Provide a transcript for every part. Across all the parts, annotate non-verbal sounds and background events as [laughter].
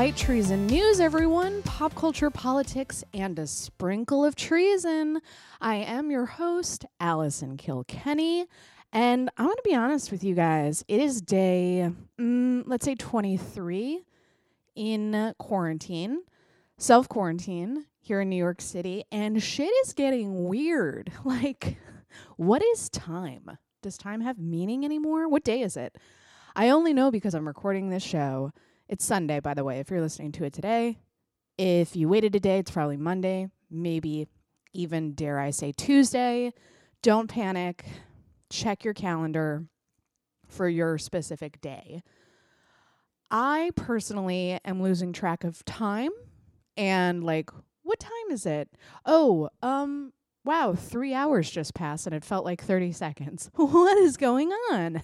Light Treason News, everyone. Pop culture, politics, and a sprinkle of treason. I am your host, Allison Kilkenny. And I want to be honest with you guys. It is day, mm, let's say 23 in quarantine, self quarantine here in New York City. And shit is getting weird. [laughs] Like, what is time? Does time have meaning anymore? What day is it? I only know because I'm recording this show. It's Sunday, by the way, if you're listening to it today. If you waited a day, it's probably Monday, maybe even, dare I say, Tuesday. Don't panic. Check your calendar for your specific day. I personally am losing track of time and like, what time is it? Oh, um, wow, three hours just passed and it felt like 30 seconds. [laughs] what is going on?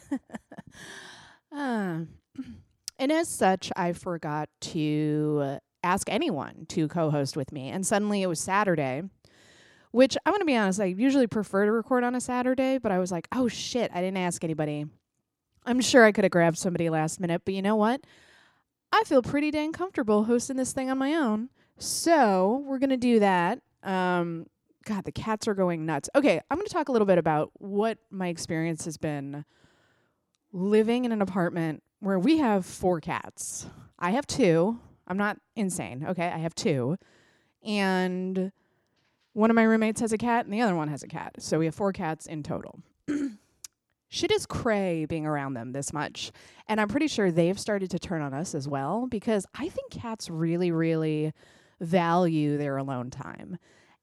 [laughs] uh, [clears throat] and as such, I forgot to ask anyone to co host with me. And suddenly it was Saturday, which I'm going to be honest, I usually prefer to record on a Saturday, but I was like, oh shit, I didn't ask anybody. I'm sure I could have grabbed somebody last minute, but you know what? I feel pretty dang comfortable hosting this thing on my own. So we're going to do that. Um, God, the cats are going nuts. Okay, I'm going to talk a little bit about what my experience has been living in an apartment where we have four cats. I have two. I'm not insane. Okay, I have two. And one of my roommates has a cat and the other one has a cat. So we have four cats in total. [clears throat] Shit is cray being around them this much. And I'm pretty sure they've started to turn on us as well because I think cats really, really value their alone time.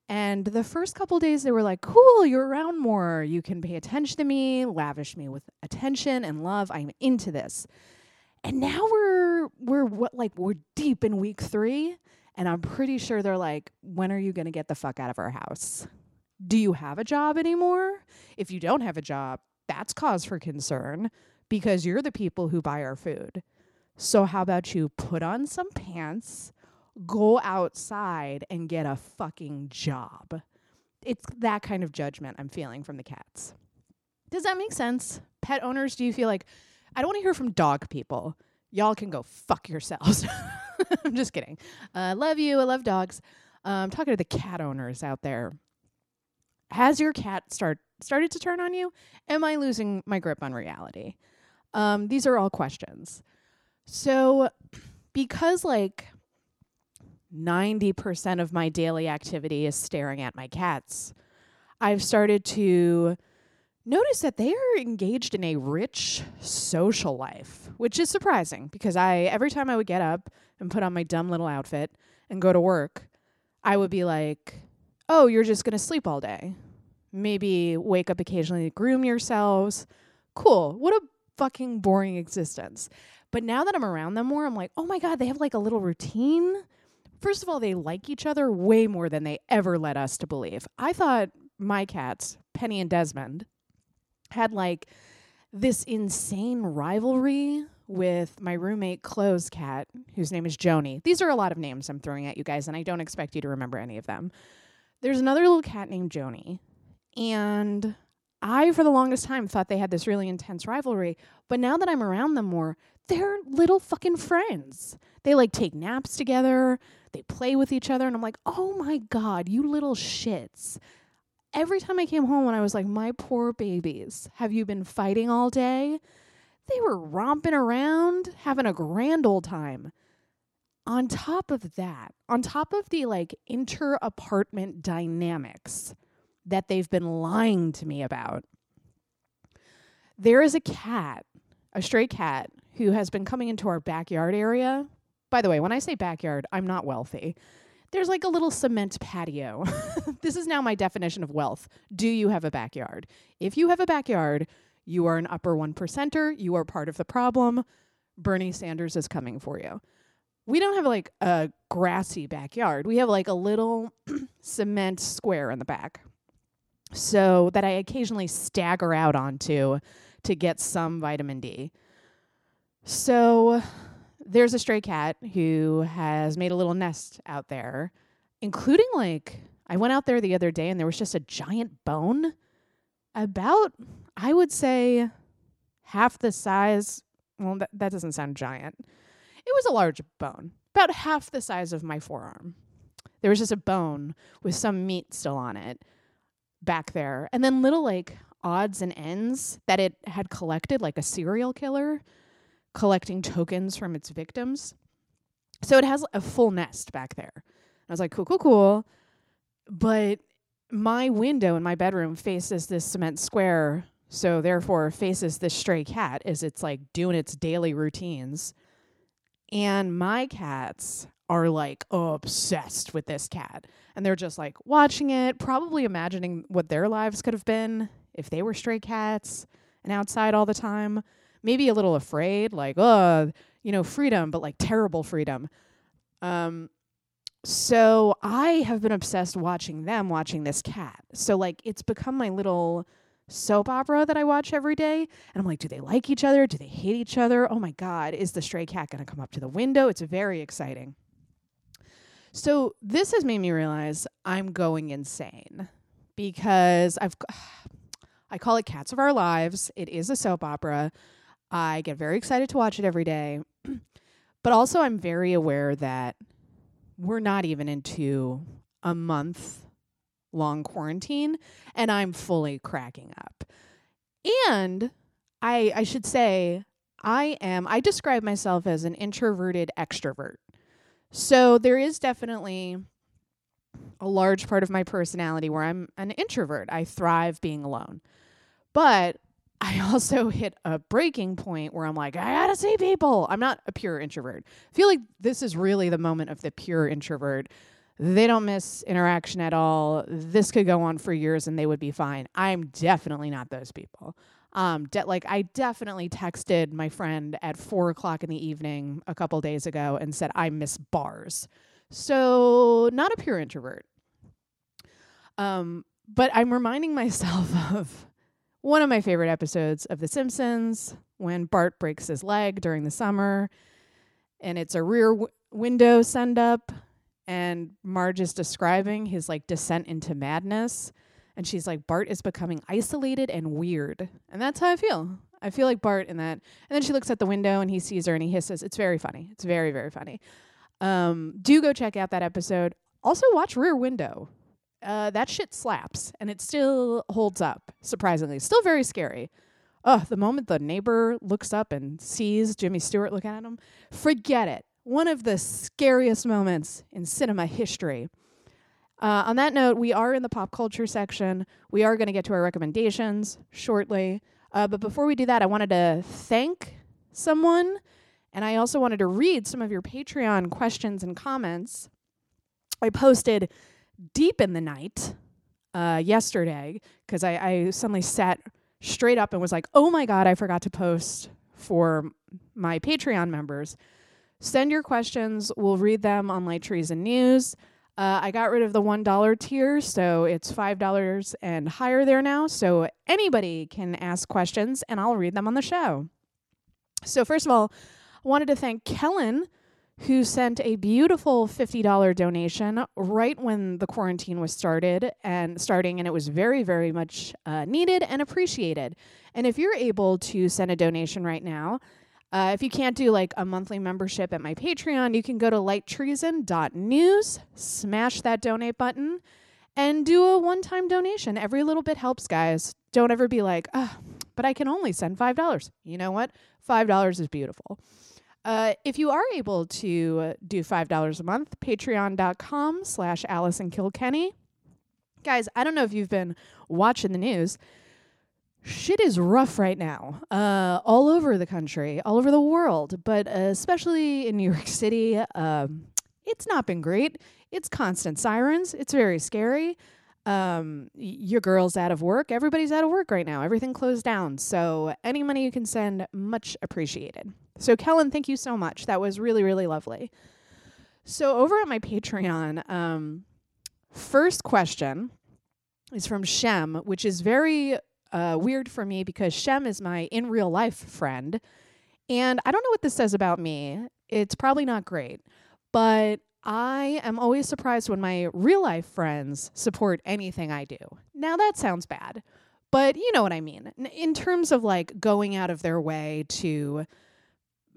And the first couple days, they were like, cool, you're around more. You can pay attention to me, lavish me with attention and love. I'm into this. And now we're, we're what, like, we're deep in week three. And I'm pretty sure they're like, when are you going to get the fuck out of our house? Do you have a job anymore? If you don't have a job, that's cause for concern because you're the people who buy our food. So, how about you put on some pants? Go outside and get a fucking job. It's that kind of judgment I'm feeling from the cats. Does that make sense? Pet owners, do you feel like I don't want to hear from dog people. Y'all can go fuck yourselves. [laughs] I'm just kidding. I uh, love you. I love dogs. Uh, I'm talking to the cat owners out there. Has your cat start started to turn on you? Am I losing my grip on reality? Um, these are all questions. So, because like 90% of my daily activity is staring at my cats. I've started to notice that they are engaged in a rich social life, which is surprising because I every time I would get up and put on my dumb little outfit and go to work, I would be like, "Oh, you're just going to sleep all day. Maybe wake up occasionally to groom yourselves. Cool. What a fucking boring existence." But now that I'm around them more, I'm like, "Oh my god, they have like a little routine." First of all, they like each other way more than they ever led us to believe. I thought my cats, Penny and Desmond, had like this insane rivalry with my roommate Chloe's cat, whose name is Joni. These are a lot of names I'm throwing at you guys, and I don't expect you to remember any of them. There's another little cat named Joni, and I, for the longest time, thought they had this really intense rivalry. But now that I'm around them more, they're little fucking friends. They like take naps together, they play with each other, and I'm like, oh my God, you little shits. Every time I came home and I was like, my poor babies, have you been fighting all day? They were romping around, having a grand old time. On top of that, on top of the like inter apartment dynamics that they've been lying to me about, there is a cat, a stray cat, who has been coming into our backyard area. By the way, when I say backyard, I'm not wealthy. There's like a little cement patio. [laughs] this is now my definition of wealth. Do you have a backyard? If you have a backyard, you are an upper one percenter. You are part of the problem. Bernie Sanders is coming for you. We don't have like a grassy backyard. We have like a little [clears throat] cement square in the back. So that I occasionally stagger out onto to get some vitamin D. So there's a stray cat who has made a little nest out there, including like I went out there the other day and there was just a giant bone about I would say half the size well that, that doesn't sound giant. It was a large bone. about half the size of my forearm. There was just a bone with some meat still on it back there. And then little like odds and ends that it had collected, like a serial killer collecting tokens from its victims. So it has a full nest back there. I was like, cool, cool, cool. But my window in my bedroom faces this cement square, so therefore faces this stray cat as it's like doing its daily routines. And my cats are like obsessed with this cat. And they're just like watching it, probably imagining what their lives could have been if they were stray cats and outside all the time. Maybe a little afraid, like, oh, you know, freedom, but like terrible freedom. Um, so I have been obsessed watching them watching this cat. So like it's become my little soap opera that I watch every day. And I'm like, do they like each other? Do they hate each other? Oh my God, is the stray cat going to come up to the window? It's very exciting. So this has made me realize I'm going insane because I've [sighs] I call it Cats of Our Lives. It is a soap opera. I get very excited to watch it every day. [clears throat] but also I'm very aware that we're not even into a month long quarantine and I'm fully cracking up. And I I should say I am I describe myself as an introverted extrovert. So there is definitely a large part of my personality where I'm an introvert. I thrive being alone. But [laughs] I also hit a breaking point where I'm like, I gotta see people. I'm not a pure introvert. I feel like this is really the moment of the pure introvert. They don't miss interaction at all. This could go on for years and they would be fine. I'm definitely not those people. Um, de- like I definitely texted my friend at four o'clock in the evening a couple days ago and said I miss bars. So not a pure introvert. Um, but I'm reminding [laughs] myself of one of my favorite episodes of The Simpsons when Bart breaks his leg during the summer and it's a rear w- window send up and Marge is describing his like descent into madness and she's like Bart is becoming isolated and weird. And that's how I feel. I feel like Bart in that. And then she looks at the window and he sees her and he hisses. It's very funny. It's very very funny. Um, do go check out that episode. Also watch Rear Window uh, that shit slaps and it still holds up, surprisingly. Still very scary. Oh, the moment the neighbor looks up and sees Jimmy Stewart looking at him, forget it. One of the scariest moments in cinema history. Uh, on that note, we are in the pop culture section. We are going to get to our recommendations shortly. Uh, but before we do that, I wanted to thank someone, and I also wanted to read some of your Patreon questions and comments. I posted deep in the night uh, yesterday because I, I suddenly sat straight up and was like, oh my God, I forgot to post for my Patreon members. Send your questions. We'll read them on Light Treason News. Uh, I got rid of the $1 tier, so it's $5 and higher there now. So anybody can ask questions and I'll read them on the show. So, first of all, I wanted to thank Kellen who sent a beautiful $50 donation right when the quarantine was started and starting and it was very very much uh, needed and appreciated. And if you're able to send a donation right now uh, if you can't do like a monthly membership at my patreon you can go to lighttreason.news smash that donate button and do a one-time donation. Every little bit helps guys. Don't ever be like oh, but i can only send $5 you know what? $5 is beautiful uh, if you are able to do $5 a month, patreon.com slash Allison Kilkenny. Guys, I don't know if you've been watching the news. Shit is rough right now, uh, all over the country, all over the world, but uh, especially in New York City. Um, it's not been great. It's constant sirens. It's very scary. Um, your girl's out of work. Everybody's out of work right now. Everything closed down. So any money you can send, much appreciated. So, Kellen, thank you so much. That was really, really lovely. So, over at my Patreon, um, first question is from Shem, which is very uh, weird for me because Shem is my in real life friend. And I don't know what this says about me. It's probably not great, but I am always surprised when my real life friends support anything I do. Now, that sounds bad, but you know what I mean. In terms of like going out of their way to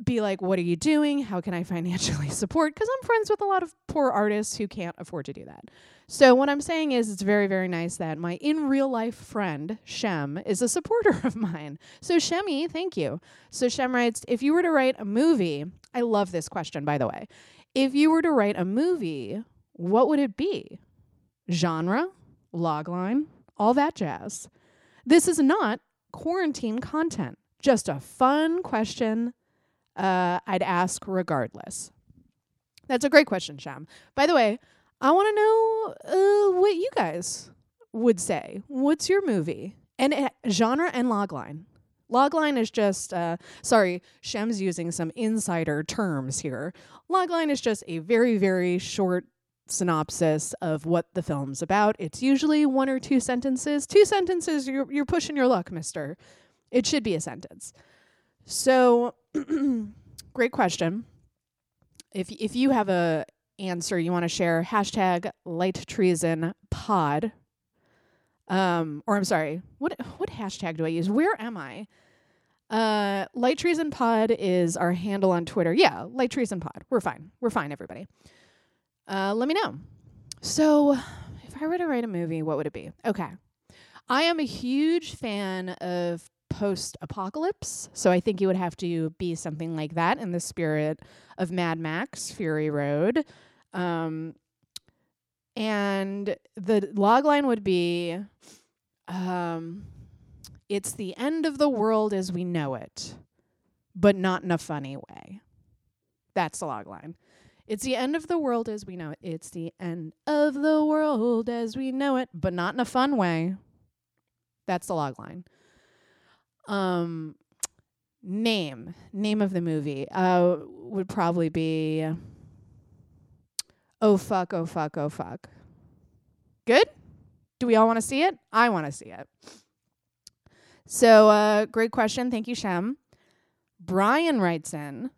be like, what are you doing? How can I financially [laughs] support? Because I'm friends with a lot of poor artists who can't afford to do that. So, what I'm saying is, it's very, very nice that my in real life friend, Shem, is a supporter [laughs] of mine. So, Shemmy, thank you. So, Shem writes If you were to write a movie, I love this question, by the way. If you were to write a movie, what would it be? Genre, logline, all that jazz. This is not quarantine content, just a fun question uh, I'd ask regardless. That's a great question, Shem. By the way, I want to know uh, what you guys would say. What's your movie? And uh, genre and logline. Logline is just, uh, sorry, Shem's using some insider terms here. Logline is just a very, very short synopsis of what the film's about. It's usually one or two sentences. Two sentences, you're, you're pushing your luck, mister. It should be a sentence. So, [clears throat] great question. If, if you have a answer you want to share, hashtag light treason pod. Um, or I'm sorry, what what hashtag do I use? Where am I? Uh, light treason pod is our handle on Twitter. Yeah, light treason pod. We're fine. We're fine, everybody. Uh, let me know. So, if I were to write a movie, what would it be? Okay. I am a huge fan of post apocalypse. So I think it would have to be something like that in the spirit of Mad Max Fury Road. Um, and the logline would be um, it's the end of the world as we know it, but not in a funny way. That's the logline. It's the end of the world as we know it. It's the end of the world as we know it, but not in a fun way. That's the logline. Um, name name of the movie uh would probably be oh fuck oh fuck oh fuck. Good. Do we all want to see it? I want to see it. So, uh, great question. Thank you, Shem. Brian writes in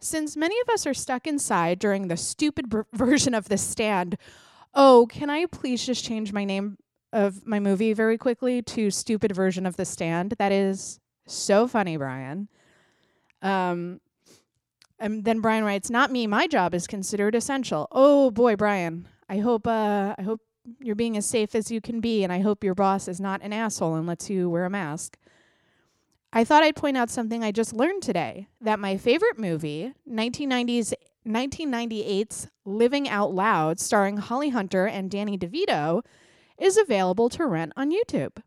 Since many of us are stuck inside during the stupid [laughs] version of The Stand, oh, can I please just change my name of my movie very quickly to stupid version of The Stand? That is so funny, Brian. Um, and then Brian writes, "Not me. My job is considered essential." Oh boy, Brian. I hope uh, I hope you're being as safe as you can be, and I hope your boss is not an asshole and lets you wear a mask. I thought I'd point out something I just learned today that my favorite movie, 1990s 1998's Living Out Loud, starring Holly Hunter and Danny DeVito, is available to rent on YouTube.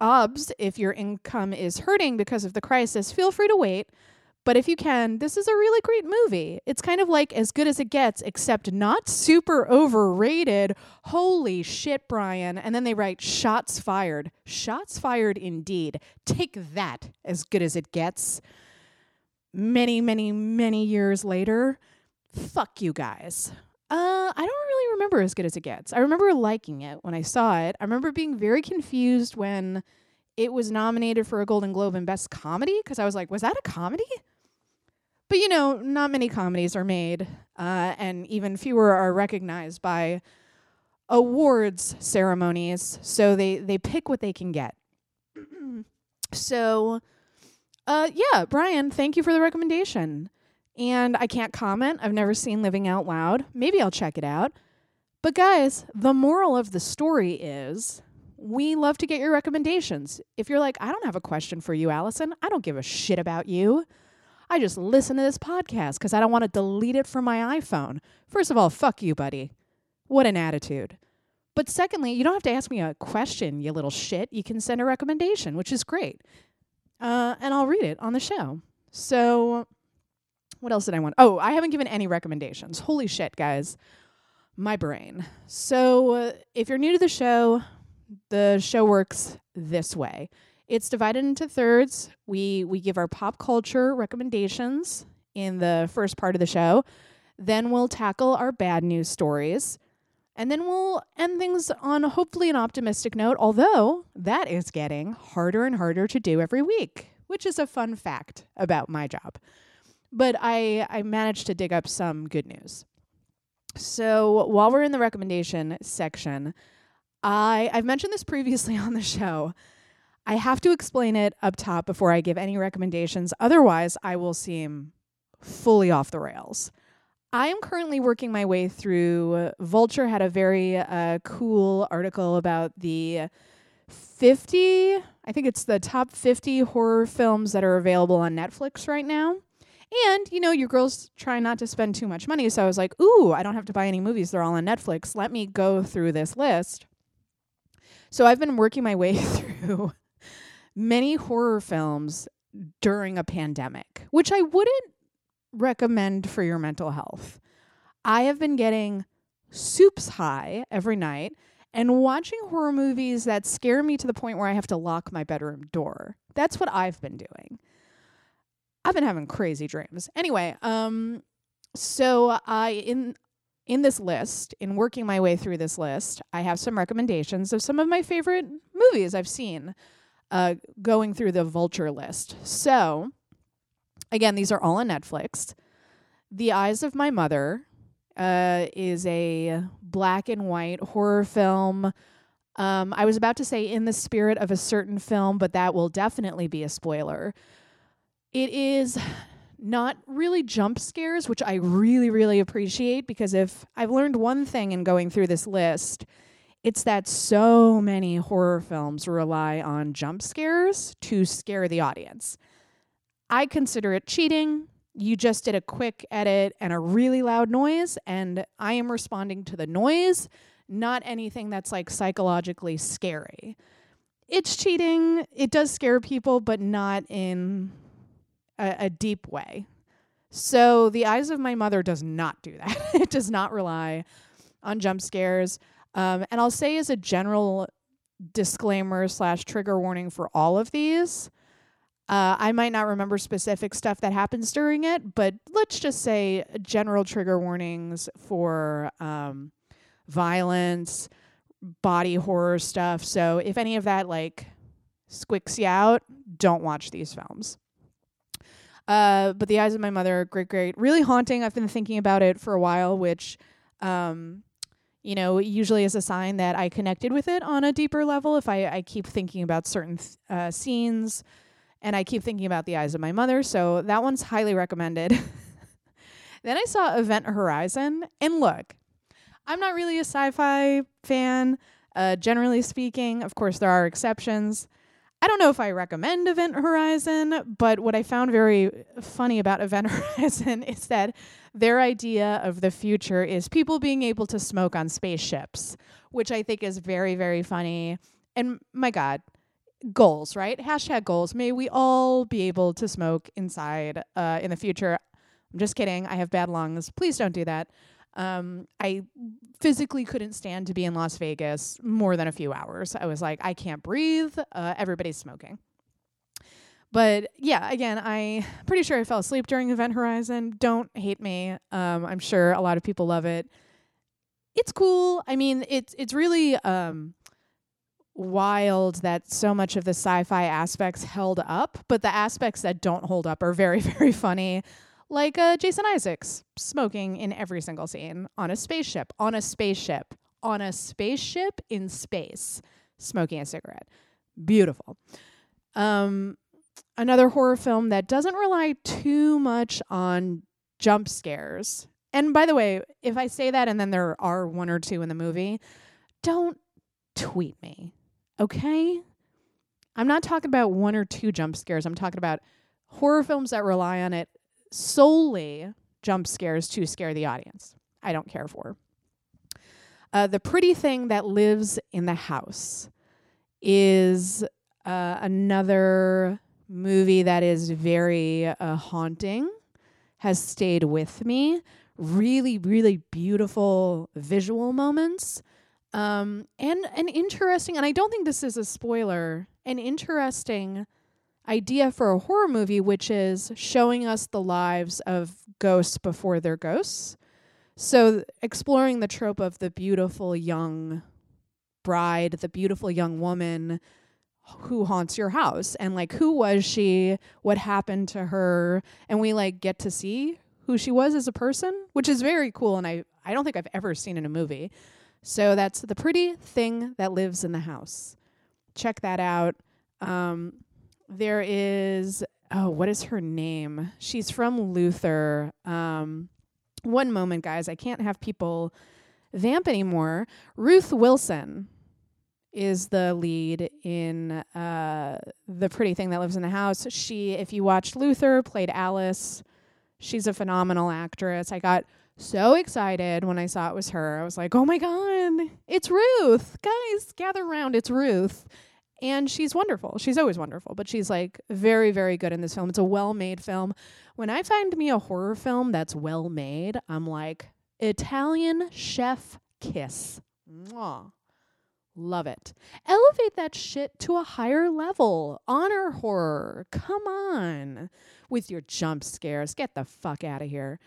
OBS, if your income is hurting because of the crisis, feel free to wait. But if you can, this is a really great movie. It's kind of like as good as it gets, except not super overrated. Holy shit, Brian. And then they write shots fired. Shots fired indeed. Take that, as good as it gets. Many, many, many years later, fuck you guys. Uh, I don't really remember as good as it gets. I remember liking it when I saw it. I remember being very confused when it was nominated for a Golden Globe and Best Comedy because I was like, was that a comedy? But you know, not many comedies are made, uh, and even fewer are recognized by awards ceremonies. So they they pick what they can get. [clears throat] so, uh, yeah, Brian, thank you for the recommendation. And I can't comment. I've never seen Living Out Loud. Maybe I'll check it out. But guys, the moral of the story is we love to get your recommendations. If you're like, I don't have a question for you, Allison, I don't give a shit about you. I just listen to this podcast because I don't want to delete it from my iPhone. First of all, fuck you, buddy. What an attitude. But secondly, you don't have to ask me a question, you little shit. You can send a recommendation, which is great. Uh, and I'll read it on the show. So, what else did I want? Oh, I haven't given any recommendations. Holy shit, guys. My brain. So, uh, if you're new to the show, the show works this way. It's divided into thirds. We we give our pop culture recommendations in the first part of the show. Then we'll tackle our bad news stories. And then we'll end things on hopefully an optimistic note, although that is getting harder and harder to do every week, which is a fun fact about my job. But I, I managed to dig up some good news. So while we're in the recommendation section, I, I've mentioned this previously [laughs] on the show. I have to explain it up top before I give any recommendations. Otherwise, I will seem fully off the rails. I am currently working my way through. Vulture had a very uh, cool article about the 50, I think it's the top 50 horror films that are available on Netflix right now. And, you know, your girls try not to spend too much money. So I was like, ooh, I don't have to buy any movies. They're all on Netflix. Let me go through this list. So I've been working my way [laughs] through many horror films during a pandemic, which I wouldn't recommend for your mental health. I have been getting soups high every night and watching horror movies that scare me to the point where I have to lock my bedroom door. That's what I've been doing. I've been having crazy dreams. Anyway, um so I in in this list, in working my way through this list, I have some recommendations of some of my favorite movies I've seen uh, going through the Vulture list. So, again, these are all on Netflix. The Eyes of My Mother uh, is a black and white horror film. Um, I was about to say in the spirit of a certain film, but that will definitely be a spoiler. It is not really jump scares, which I really, really appreciate because if I've learned one thing in going through this list, it's that so many horror films rely on jump scares to scare the audience. I consider it cheating. You just did a quick edit and a really loud noise, and I am responding to the noise, not anything that's like psychologically scary. It's cheating. It does scare people, but not in a, a deep way. So, The Eyes of My Mother does not do that. [laughs] it does not rely on jump scares. Um, and I'll say as a general disclaimer slash trigger warning for all of these, uh, I might not remember specific stuff that happens during it, but let's just say general trigger warnings for um, violence, body horror stuff. So if any of that like squicks you out, don't watch these films. Uh, but The Eyes of My Mother, are great, great. Really haunting. I've been thinking about it for a while, which um, you know, usually is a sign that I connected with it on a deeper level. If I, I keep thinking about certain th- uh, scenes and I keep thinking about the eyes of my mother. So that one's highly recommended. [laughs] then I saw Event Horizon. And look, I'm not really a sci fi fan. Uh, generally speaking, of course, there are exceptions. I don't know if I recommend Event Horizon, but what I found very funny about Event [laughs] Horizon is that their idea of the future is people being able to smoke on spaceships, which I think is very, very funny. And my God, goals, right? Hashtag goals. May we all be able to smoke inside uh, in the future. I'm just kidding. I have bad lungs. Please don't do that. Um, I physically couldn't stand to be in Las Vegas more than a few hours. I was like, I can't breathe. Uh, everybody's smoking. But yeah, again, I pretty sure I fell asleep during Event Horizon. Don't hate me. Um, I'm sure a lot of people love it. It's cool. I mean, it's it's really um, wild that so much of the sci-fi aspects held up, but the aspects that don't hold up are very [laughs] very funny. Like uh, Jason Isaacs smoking in every single scene on a spaceship, on a spaceship, on a spaceship in space, smoking a cigarette. Beautiful. Um, another horror film that doesn't rely too much on jump scares. And by the way, if I say that and then there are one or two in the movie, don't tweet me. Okay? I'm not talking about one or two jump scares. I'm talking about horror films that rely on it solely jump scares to scare the audience. I don't care for. Uh, the pretty thing that lives in the house is uh, another movie that is very uh, haunting, has stayed with me. Really, really beautiful visual moments. Um, and an interesting, and I don't think this is a spoiler, an interesting idea for a horror movie, which is showing us the lives of ghosts before they're ghosts. So, exploring the trope of the beautiful young bride, the beautiful young woman who haunts your house and like who was she? What happened to her? And we like get to see who she was as a person which is very cool and i i don't think i've ever seen in a movie. So that's the pretty thing that lives in the house. Check that out. Um, there is oh, what is her name? She's from Luther. Um, one moment, guys. I can't have people vamp anymore. Ruth Wilson is the lead in uh, The Pretty Thing That Lives in the House. She, if you watched Luther, played Alice. She's a phenomenal actress. I got so excited when I saw it was her. I was like, oh my God, it's Ruth. Guys, gather around. It's Ruth. And she's wonderful. She's always wonderful, but she's like very, very good in this film. It's a well made film. When I find me a horror film that's well made, I'm like, Italian chef kiss. Mwah. Love it. Elevate that shit to a higher level. Honor horror. Come on. With your jump scares. Get the fuck out of here.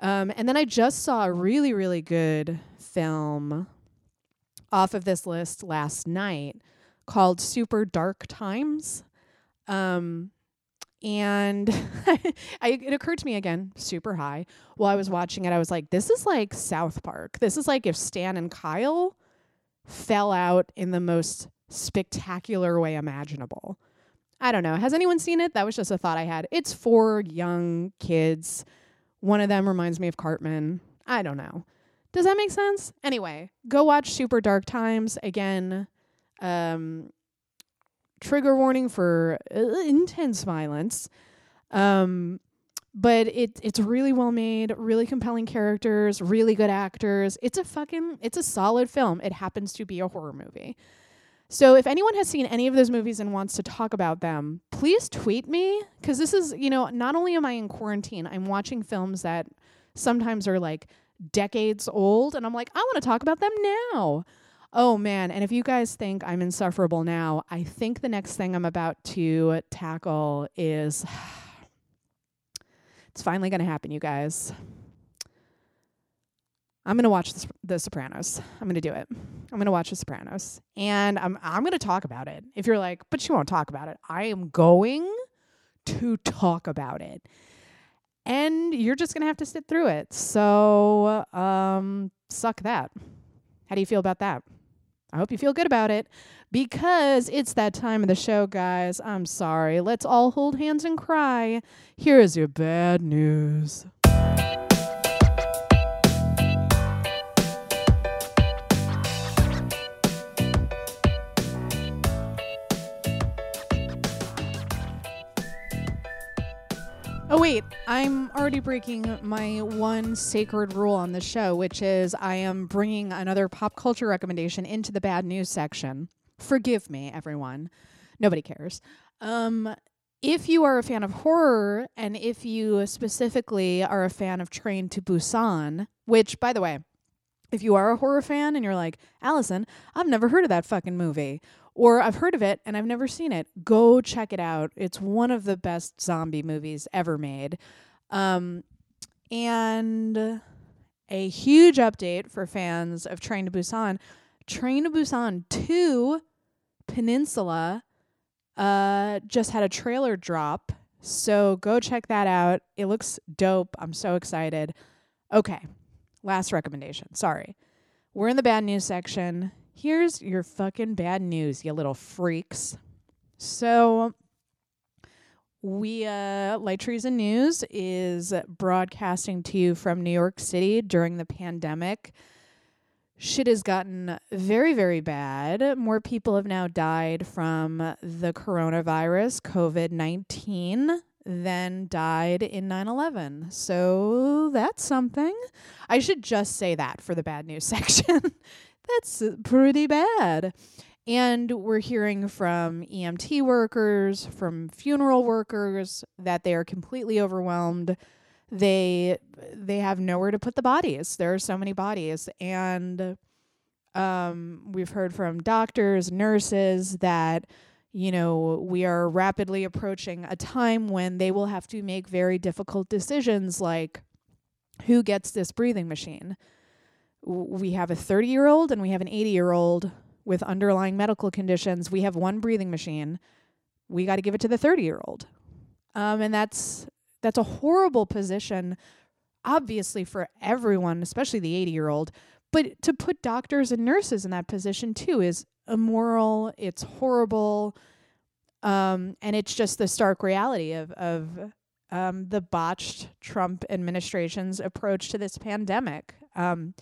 Um, and then I just saw a really, really good film off of this list last night called Super Dark Times. Um, and [laughs] I, it occurred to me again, super high, while I was watching it. I was like, this is like South Park. This is like if Stan and Kyle fell out in the most spectacular way imaginable. I don't know. Has anyone seen it? That was just a thought I had. It's for young kids. One of them reminds me of Cartman. I don't know. Does that make sense? Anyway, go watch Super Dark Times. Again, um, trigger warning for uh, intense violence. Um, but it it's really well made, really compelling characters, really good actors. It's a fucking it's a solid film. It happens to be a horror movie. So if anyone has seen any of those movies and wants to talk about them, please tweet me cuz this is, you know, not only am I in quarantine, I'm watching films that sometimes are like decades old and I'm like, I want to talk about them now. Oh man, and if you guys think I'm insufferable now, I think the next thing I'm about to tackle is [sighs] it's finally going to happen, you guys. I'm going to watch the, the Sopranos. I'm going to do it. I'm going to watch The Sopranos. And I'm I'm going to talk about it. If you're like, "But you won't talk about it." I am going to talk about it. And you're just going to have to sit through it. So, um suck that. How do you feel about that? I hope you feel good about it because it's that time of the show, guys. I'm sorry. Let's all hold hands and cry. Here is your bad news. Oh, wait, I'm already breaking my one sacred rule on the show, which is I am bringing another pop culture recommendation into the bad news section. Forgive me, everyone. Nobody cares. Um, if you are a fan of horror and if you specifically are a fan of Train to Busan, which, by the way, if you are a horror fan and you're like, Allison, I've never heard of that fucking movie, or I've heard of it and I've never seen it, go check it out. It's one of the best zombie movies ever made. Um, and a huge update for fans of Train to Busan Train to Busan 2 Peninsula uh, just had a trailer drop. So go check that out. It looks dope. I'm so excited. Okay, last recommendation. Sorry. We're in the bad news section. Here's your fucking bad news, you little freaks. So, we, uh, Light Treason News is broadcasting to you from New York City during the pandemic. Shit has gotten very, very bad. More people have now died from the coronavirus, COVID 19, than died in 9 11. So that's something. I should just say that for the bad news [laughs] section. That's pretty bad. And we're hearing from EMT workers, from funeral workers that they are completely overwhelmed. They they have nowhere to put the bodies. There are so many bodies and um, we've heard from doctors, nurses that you know, we are rapidly approaching a time when they will have to make very difficult decisions like who gets this breathing machine? We have a 30 year old and we have an 80 year old with underlying medical conditions. We have one breathing machine. We got to give it to the 30 year old. Um, and that's that's a horrible position, obviously for everyone, especially the 80 year old. But to put doctors and nurses in that position too is immoral. It's horrible. Um, and it's just the stark reality of of um, the botched Trump administration's approach to this pandemic. Um,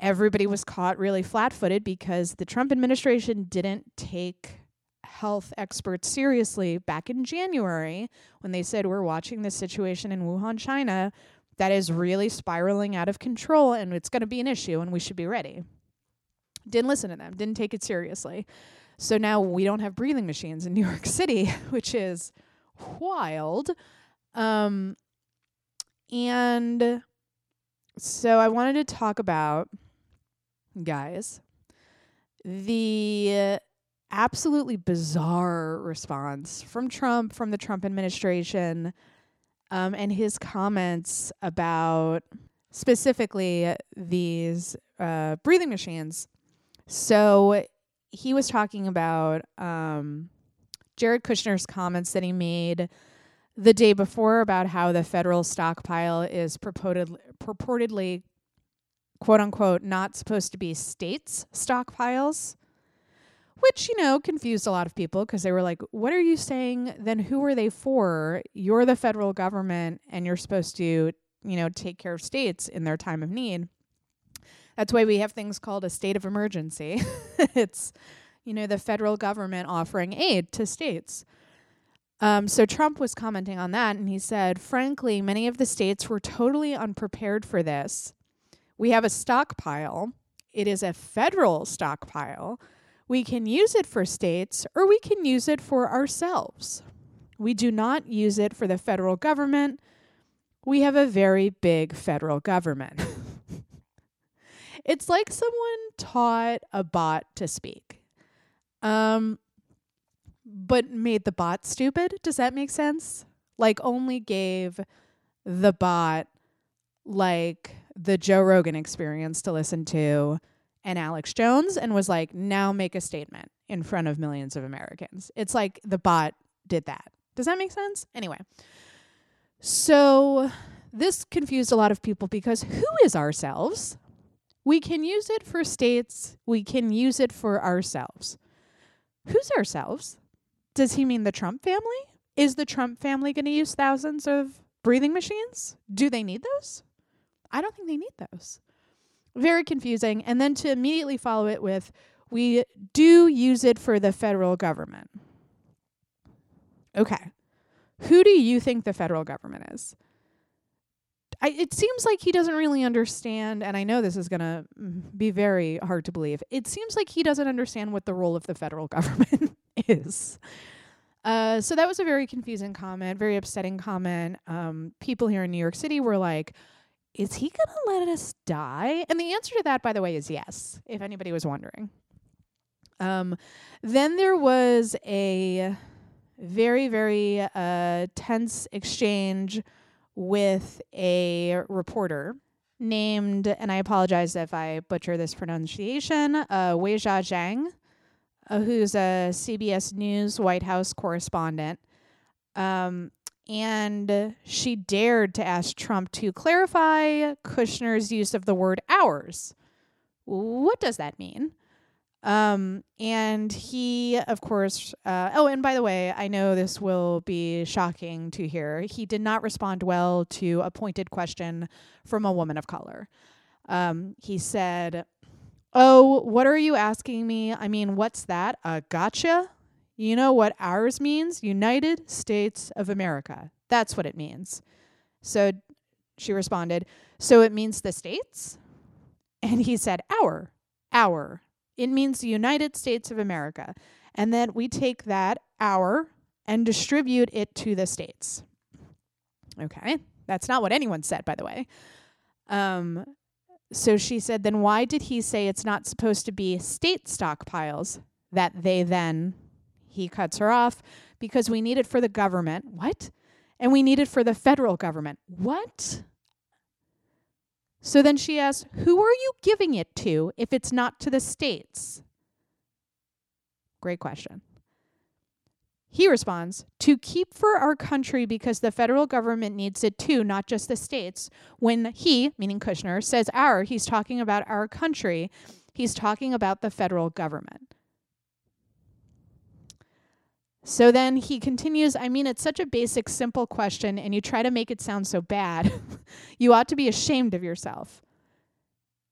everybody was caught really flat footed because the Trump administration didn't take health experts seriously back in January when they said we're watching this situation in Wuhan, China that is really spiraling out of control and it's going to be an issue and we should be ready. Didn't listen to them, didn't take it seriously. So now we don't have breathing machines in New York [laughs] City, which is wild. Um, and so I wanted to talk about, guys, the absolutely bizarre response from Trump, from the Trump administration, um, and his comments about specifically these uh, breathing machines. So he was talking about um, Jared Kushner's comments that he made the day before about how the federal stockpile is purported, purportedly, quote unquote, not supposed to be states' stockpiles, which, you know, confused a lot of people because they were like, what are you saying? Then who are they for? You're the federal government and you're supposed to, you know, take care of states in their time of need. That's why we have things called a state of emergency. [laughs] it's, you know, the federal government offering aid to states. Um, so Trump was commenting on that, and he said, frankly, many of the states were totally unprepared for this. We have a stockpile, it is a federal stockpile. We can use it for states or we can use it for ourselves. We do not use it for the federal government. We have a very big federal government. [laughs] it's like someone taught a bot to speak. Um, but made the bot stupid. Does that make sense? Like only gave the bot like the Joe Rogan experience to listen to and Alex Jones and was like, now make a statement in front of millions of Americans. It's like the bot did that. Does that make sense? Anyway. So this confused a lot of people because who is ourselves? We can use it for states, we can use it for ourselves. Who's ourselves? Does he mean the Trump family? Is the Trump family going to use thousands of breathing machines? Do they need those? I don't think they need those. Very confusing. And then to immediately follow it with, we do use it for the federal government. Okay. Who do you think the federal government is? I, it seems like he doesn't really understand, and I know this is going to be very hard to believe. It seems like he doesn't understand what the role of the federal [laughs] government is. Uh, so that was a very confusing comment, very upsetting comment. Um, people here in New York City were like, is he going to let us die? And the answer to that, by the way, is yes, if anybody was wondering. Um, then there was a very, very uh, tense exchange with a reporter named, and I apologize if I butcher this pronunciation, uh, Weijia Jiang, uh, who's a CBS News White House correspondent. Um, and she dared to ask Trump to clarify Kushner's use of the word ours. What does that mean? Um, and he, of course, uh, oh, and by the way, I know this will be shocking to hear. He did not respond well to a pointed question from a woman of color. Um, he said, Oh, what are you asking me? I mean, what's that? A gotcha? You know what ours means? United States of America. That's what it means. So she responded, So it means the states? And he said, Our, our. It means the United States of America. And then we take that our and distribute it to the states. Okay. That's not what anyone said, by the way. Um, so she said, then why did he say it's not supposed to be state stockpiles that they then, he cuts her off, because we need it for the government. What? And we need it for the federal government. What? So then she asks, Who are you giving it to if it's not to the states? Great question. He responds, To keep for our country because the federal government needs it too, not just the states. When he, meaning Kushner, says our, he's talking about our country, he's talking about the federal government. So then he continues, I mean, it's such a basic, simple question, and you try to make it sound so bad. [laughs] you ought to be ashamed of yourself.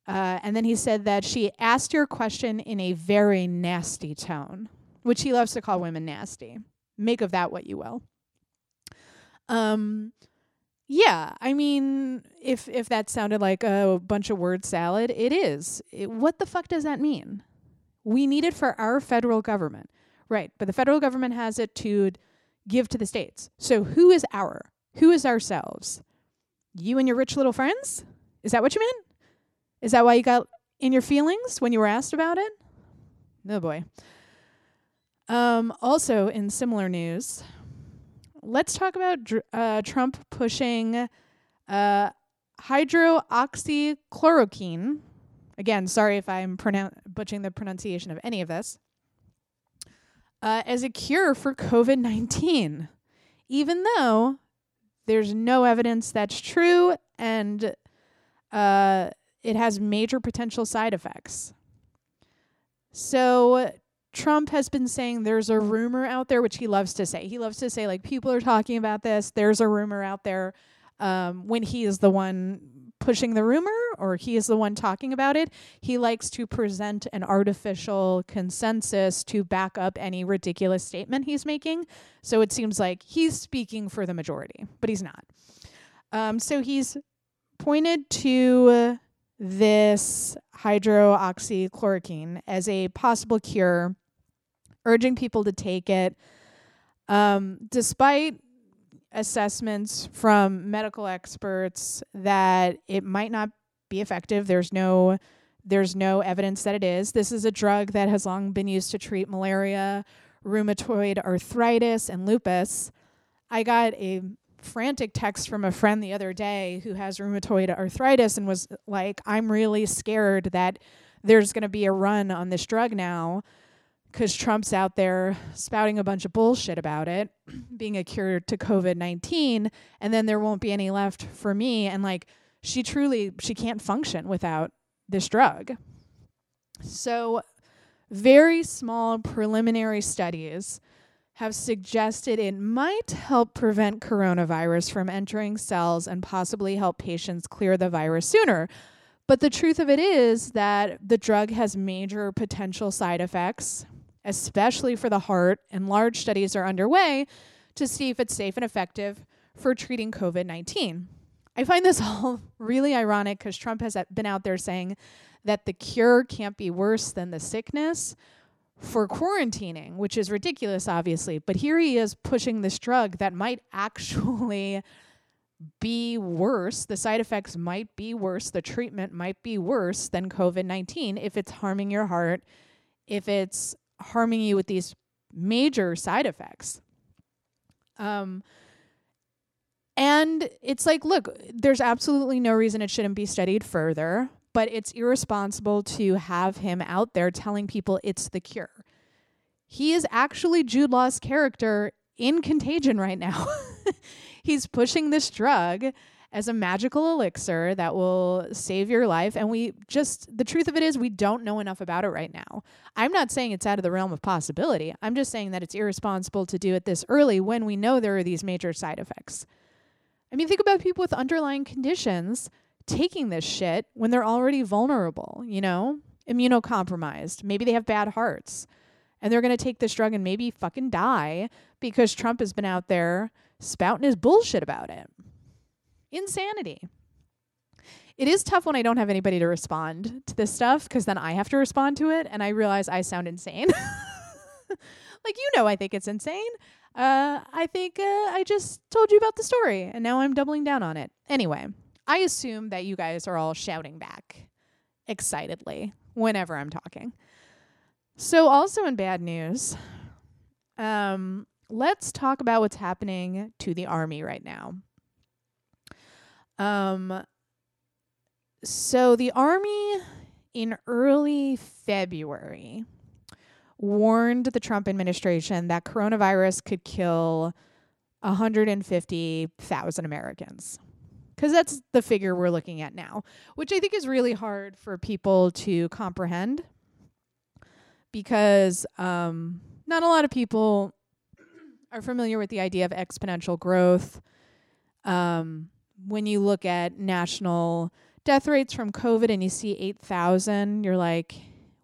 Uh, and then he said that she asked your question in a very nasty tone, which he loves to call women nasty. Make of that what you will. Um, yeah, I mean, if if that sounded like a bunch of word salad, it is. It, what the fuck does that mean? We need it for our federal government, right? But the federal government has it to give to the states. So who is our? Who is ourselves? You and your rich little friends? Is that what you meant? Is that why you got in your feelings when you were asked about it? No oh boy. Um, also, in similar news, let's talk about dr- uh, Trump pushing uh, hydroxychloroquine. Again, sorry if I'm pronoun- butchering the pronunciation of any of this. Uh, as a cure for COVID 19, even though there's no evidence that's true and uh, it has major potential side effects. So, Trump has been saying there's a rumor out there, which he loves to say. He loves to say, like, people are talking about this. There's a rumor out there um, when he is the one pushing the rumor or he is the one talking about it. He likes to present an artificial consensus to back up any ridiculous statement he's making. So it seems like he's speaking for the majority, but he's not. Um, so he's pointed to this hydroxychloroquine as a possible cure urging people to take it. Um, despite assessments from medical experts that it might not be effective, there's no there's no evidence that it is. This is a drug that has long been used to treat malaria, rheumatoid arthritis, and lupus. I got a frantic text from a friend the other day who has rheumatoid arthritis and was like, I'm really scared that there's going to be a run on this drug now because Trump's out there spouting a bunch of bullshit about it [clears throat] being a cure to COVID 19, and then there won't be any left for me. And like, she truly she can't function without this drug. So, very small preliminary studies have suggested it might help prevent coronavirus from entering cells and possibly help patients clear the virus sooner. But the truth of it is that the drug has major potential side effects especially for the heart, and large studies are underway to see if it's safe and effective for treating COVID 19. I find this [laughs] all really ironic because Trump has been out there saying that the cure can't be worse than the sickness for quarantining, which is ridiculous, obviously. But here he is pushing this drug that might [laughs] actually be worse. The side effects might be worse. The treatment might be worse than COVID 19 if it's harming your heart, if it's harming you with these major side effects. Um, and it's like, look, there's absolutely no reason it shouldn't be studied further, but it's irresponsible to have him out there telling people it's the cure. He is actually Jude Law's character in Contagion right now. [laughs] He's pushing this drug as a magical elixir that will save your life. And we just, the truth of it is, we don't know enough about it right now. I'm not saying it's out of the realm of possibility. I'm just saying that it's irresponsible to do it this early when we know there are these major side effects. I mean, think about people with underlying conditions taking this shit when they're already vulnerable, you know, immunocompromised. Maybe they have bad hearts and they're going to take this drug and maybe fucking die because Trump has been out there spouting his bullshit about it. Insanity. It is tough when I don't have anybody to respond to this stuff because then I have to respond to it and I realize I sound insane. [laughs] like, you know, I think it's insane. Uh, I think uh, I just told you about the story and now I'm doubling down on it. Anyway, I assume that you guys are all shouting back excitedly whenever I'm talking. So, also in bad news, um, let's talk about what's happening to the army right now. Um, so the army in early February warned the Trump administration that coronavirus could kill 150,000 Americans. Because that's the figure we're looking at now, which I think is really hard for people to comprehend because um, not a lot of people are familiar with the idea of exponential growth, um, when you look at national death rates from COVID and you see 8,000, you're like,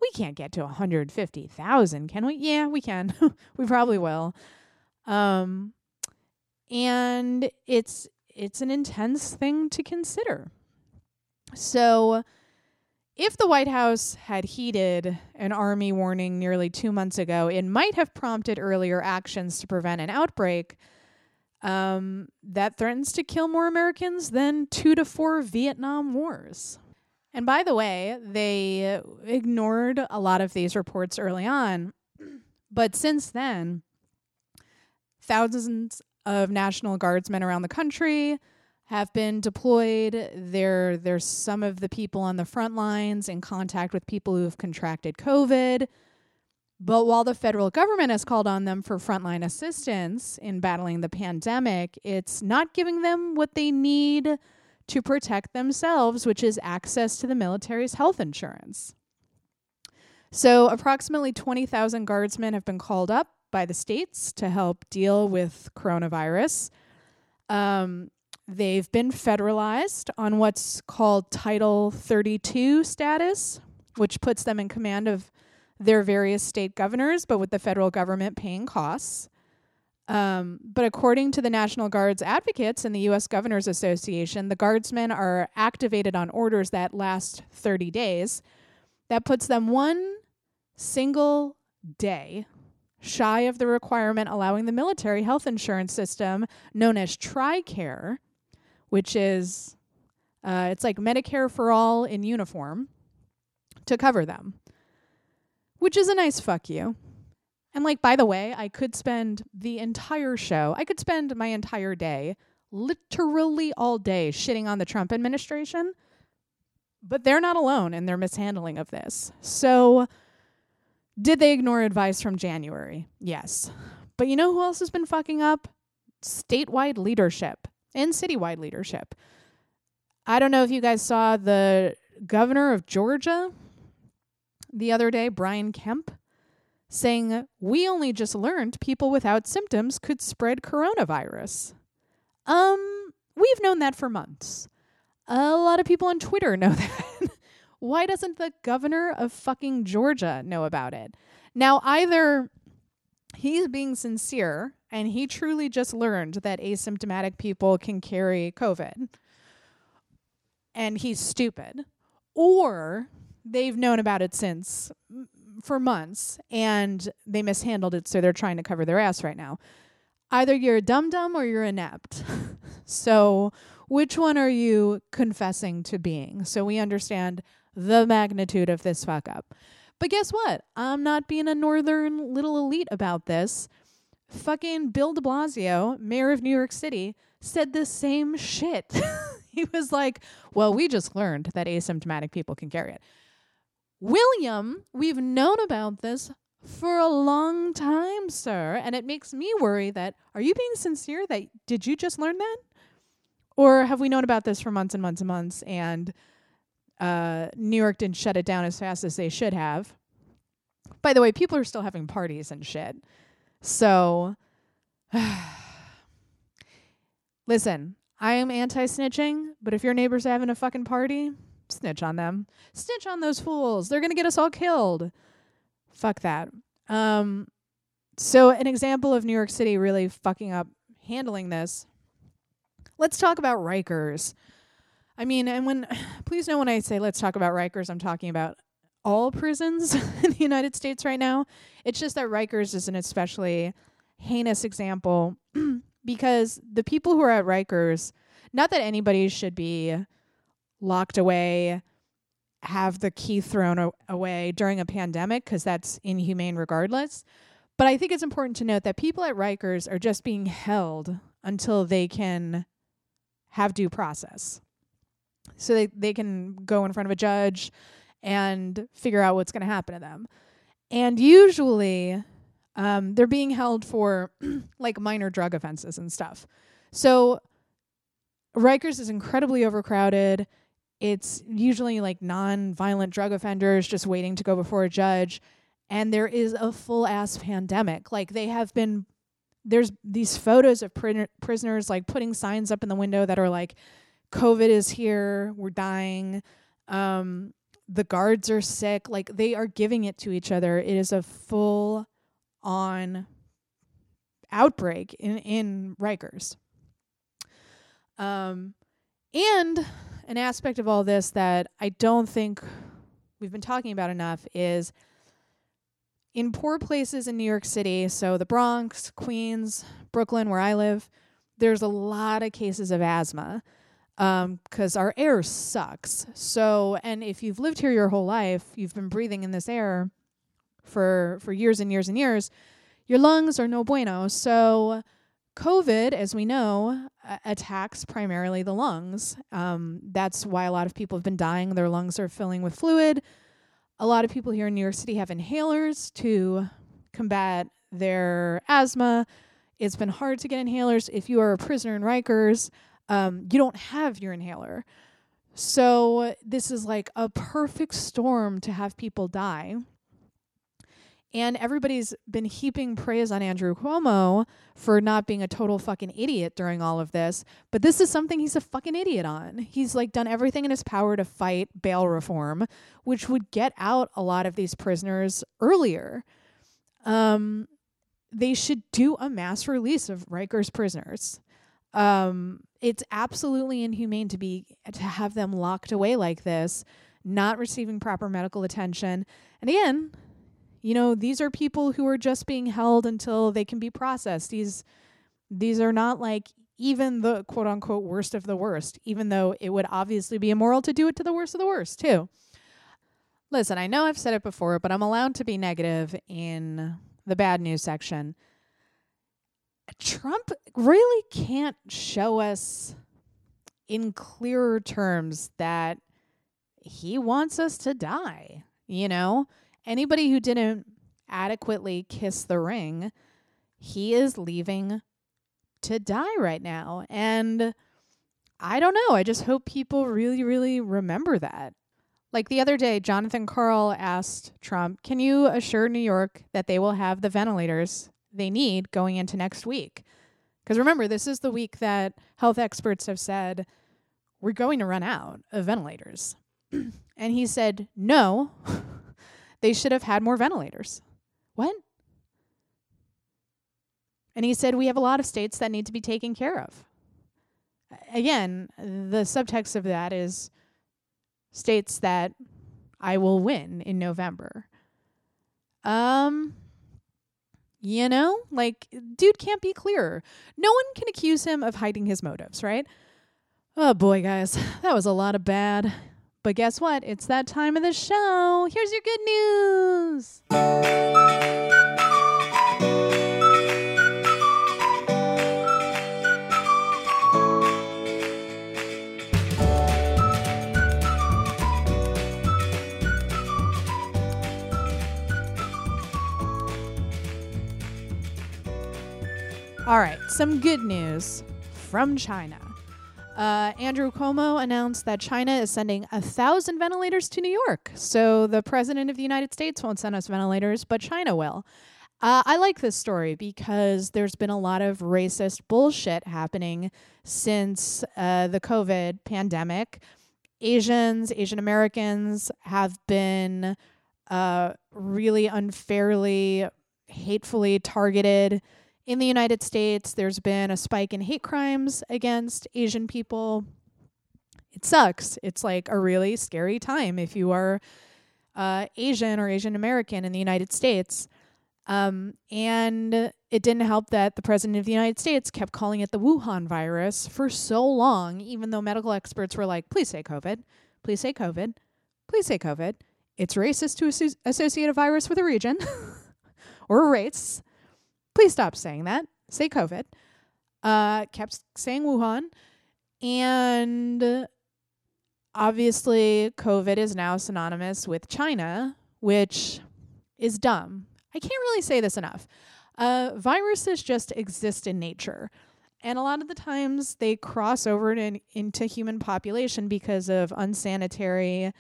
we can't get to 150,000, can we? Yeah, we can. [laughs] we probably will. Um, and it's it's an intense thing to consider. So, if the White House had heeded an army warning nearly two months ago, it might have prompted earlier actions to prevent an outbreak um, that threatens to kill more Americans than two to four Vietnam Wars. And by the way, they ignored a lot of these reports early on. [clears throat] But since then, thousands of National Guardsmen around the country have been deployed. There, there's some of the people on the front lines in contact with people who have contracted COVID. But while the federal government has called on them for frontline assistance in battling the pandemic, it's not giving them what they need to protect themselves, which is access to the military's health insurance. So, approximately 20,000 guardsmen have been called up by the states to help deal with coronavirus. Um, they've been federalized on what's called Title 32 status, which puts them in command of their various state governors, but with the federal government paying costs. Um, but according to the National Guard's advocates and the U.S. Governors Association, the guardsmen are activated on orders that last 30 days. That puts them one single day shy of the requirement allowing the military health insurance system known as TRICARE, which is uh, it's like Medicare for all in uniform, to cover them which is a nice fuck you. And like by the way, I could spend the entire show, I could spend my entire day, literally all day shitting on the Trump administration. But they're not alone in their mishandling of this. So did they ignore advice from January? Yes. But you know who else has been fucking up? Statewide leadership and citywide leadership. I don't know if you guys saw the governor of Georgia the other day, Brian Kemp, saying, We only just learned people without symptoms could spread coronavirus. Um, we've known that for months. A lot of people on Twitter [laughs] know that. Why doesn't the governor of fucking Georgia know about it? Now, either he's being sincere and he truly just learned that asymptomatic people can carry COVID and he's stupid, or they've known about it since for months and they mishandled it so they're trying to cover their ass right now. Either you're a dum dum or you're inept. [laughs] So which one are you confessing to being? So we understand the magnitude of this fuck up. But guess what? I'm not being a northern little elite about this. Fucking bill de blasio mayor of new york city said the same shit. [laughs] He was like well we just learned that asymptomatic people can carry it William, we've known about this for a long time, sir, and it makes me worry that are you being sincere that did you just learn that? Or have we known about this for months and months and months and uh, New York didn't shut it down as fast as they should have? By the way, people are still having parties and shit. So, [sighs] listen, I am anti snitching, but if your neighbor's are having a fucking party, snitch on them. Snitch on those fools. They're going to get us all killed. Fuck that. Um so an example of New York City really fucking up handling this. Let's talk about Rikers. I mean, and when [sighs] please know when I say let's talk about Rikers, I'm talking about all prisons [laughs] in the United States right now. It's just that Rikers is an especially heinous example [clears throat] because the people who are at Rikers, not that anybody should be locked away, have the key thrown a- away during a pandemic because that's inhumane regardless. But I think it's important to note that people at Rikers are just being held until they can have due process. So they, they can go in front of a judge and figure out what's going to happen to them. And usually, um, they're being held for [clears throat] like minor drug offenses and stuff. So Rikers is incredibly overcrowded. It's usually like non violent drug offenders just waiting to go before a judge. And there is a full ass pandemic. Like they have been there's these photos of prin- prisoners like putting signs up in the window that are like, COVID is here, we're dying. Um, the guards are sick. Like they are giving it to each other. It is a full on outbreak in, in Rikers. Um, and an aspect of all this that I don't think we've been talking about enough is in poor places in New York City, so the Bronx, Queens, Brooklyn, where I live, there's a lot of cases of asthma because um, our air sucks. So, and if you've lived here your whole life, you've been breathing in this air for for years and years and years, your lungs are no bueno. So, COVID, as we know, attacks primarily the lungs. Um, that's why a lot of people have been dying. Their lungs are filling with fluid. A lot of people here in New York City have inhalers to combat their asthma. It's been hard to get inhalers. If you are a prisoner in Rikers, um, you don't have your inhaler. So this is like a perfect storm to have people die. And everybody's been heaping praise on Andrew Cuomo for not being a total fucking idiot during all of this. But this is something he's a fucking idiot on. He's like done everything in his power to fight bail reform, which would get out a lot of these prisoners earlier. Um, they should do a mass release of Rikers prisoners. Um, it's absolutely inhumane to be to have them locked away like this, not receiving proper medical attention. And again, you know, these are people who are just being held until they can be processed. These these are not like even the quote unquote worst of the worst, even though it would obviously be immoral to do it to the worst of the worst, too. Listen, I know I've said it before, but I'm allowed to be negative in the bad news section. Trump really can't show us in clearer terms that he wants us to die, you know? Anybody who didn't adequately kiss the ring, he is leaving to die right now. And I don't know. I just hope people really, really remember that. Like the other day, Jonathan Karl asked Trump, Can you assure New York that they will have the ventilators they need going into next week? Because remember, this is the week that health experts have said we're going to run out of ventilators. [clears throat] and he said, No. [laughs] They should have had more ventilators. What? And he said, We have a lot of states that need to be taken care of. Again, the subtext of that is states that I will win in November. Um, you know, like, dude can't be clearer. No one can accuse him of hiding his motives, right? Oh boy, guys, [sighs] that was a lot of bad. But guess what? It's that time of the show. Here's your good news. All right, some good news from China. Uh, Andrew Cuomo announced that China is sending a thousand ventilators to New York. So the president of the United States won't send us ventilators, but China will. Uh, I like this story because there's been a lot of racist bullshit happening since uh, the COVID pandemic. Asians, Asian Americans have been uh, really unfairly, hatefully targeted in the United States, there's been a spike in hate crimes against Asian people. It sucks. It's like a really scary time if you are uh, Asian or Asian American in the United States. Um, and it didn't help that the president of the United States kept calling it the Wuhan virus for so long, even though medical experts were like, please say COVID, please say COVID, please say COVID. It's racist to associate a virus with a region [laughs] or a race. Please stop saying that. Say COVID. Uh, kept saying Wuhan. And obviously, COVID is now synonymous with China, which is dumb. I can't really say this enough. Uh, viruses just exist in nature. And a lot of the times they cross over in, into human population because of unsanitary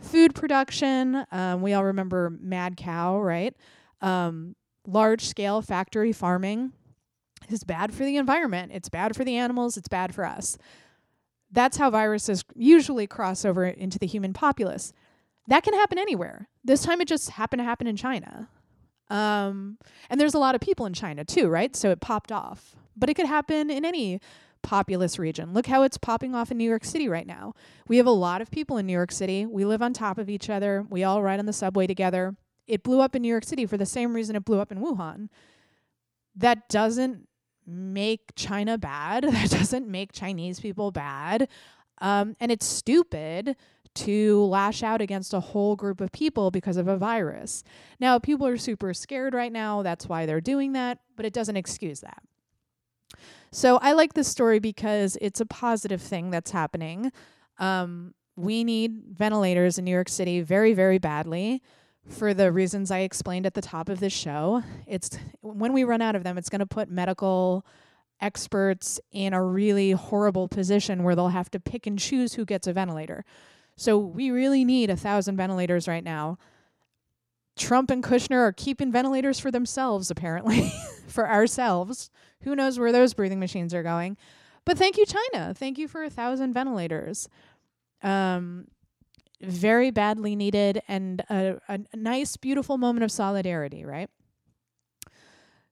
food production. Um, we all remember Mad Cow, right? Um, large scale factory farming is bad for the environment. It's bad for the animals. It's bad for us. That's how viruses usually cross over into the human populace. That can happen anywhere. This time it just happened to happen in China. Um, and there's a lot of people in China too, right? So it popped off. But it could happen in any populous region. Look how it's popping off in New York City right now. We have a lot of people in New York City. We live on top of each other. We all ride on the subway together. It blew up in New York City for the same reason it blew up in Wuhan. That doesn't make China bad. [laughs] That doesn't make Chinese people bad. Um, and it's stupid to lash out against a whole group of people because of a virus. Now, people are super scared right now. That's why they're doing that, but it doesn't excuse that. So I like this story because it's a positive thing that's happening. Um, we need ventilators in New York City very, very badly for the reasons I explained at the top of this show. It's when we run out of them, it's going to put medical experts in a really horrible position where they'll have to pick and choose who gets a ventilator. So we really need a thousand ventilators right now. Trump and Kushner are keeping ventilators for themselves, apparently, [laughs] for ourselves. Who knows where those breathing machines are going? But thank you, China. Thank you for a thousand ventilators. Um, very badly needed and a, a nice, beautiful moment of solidarity, right?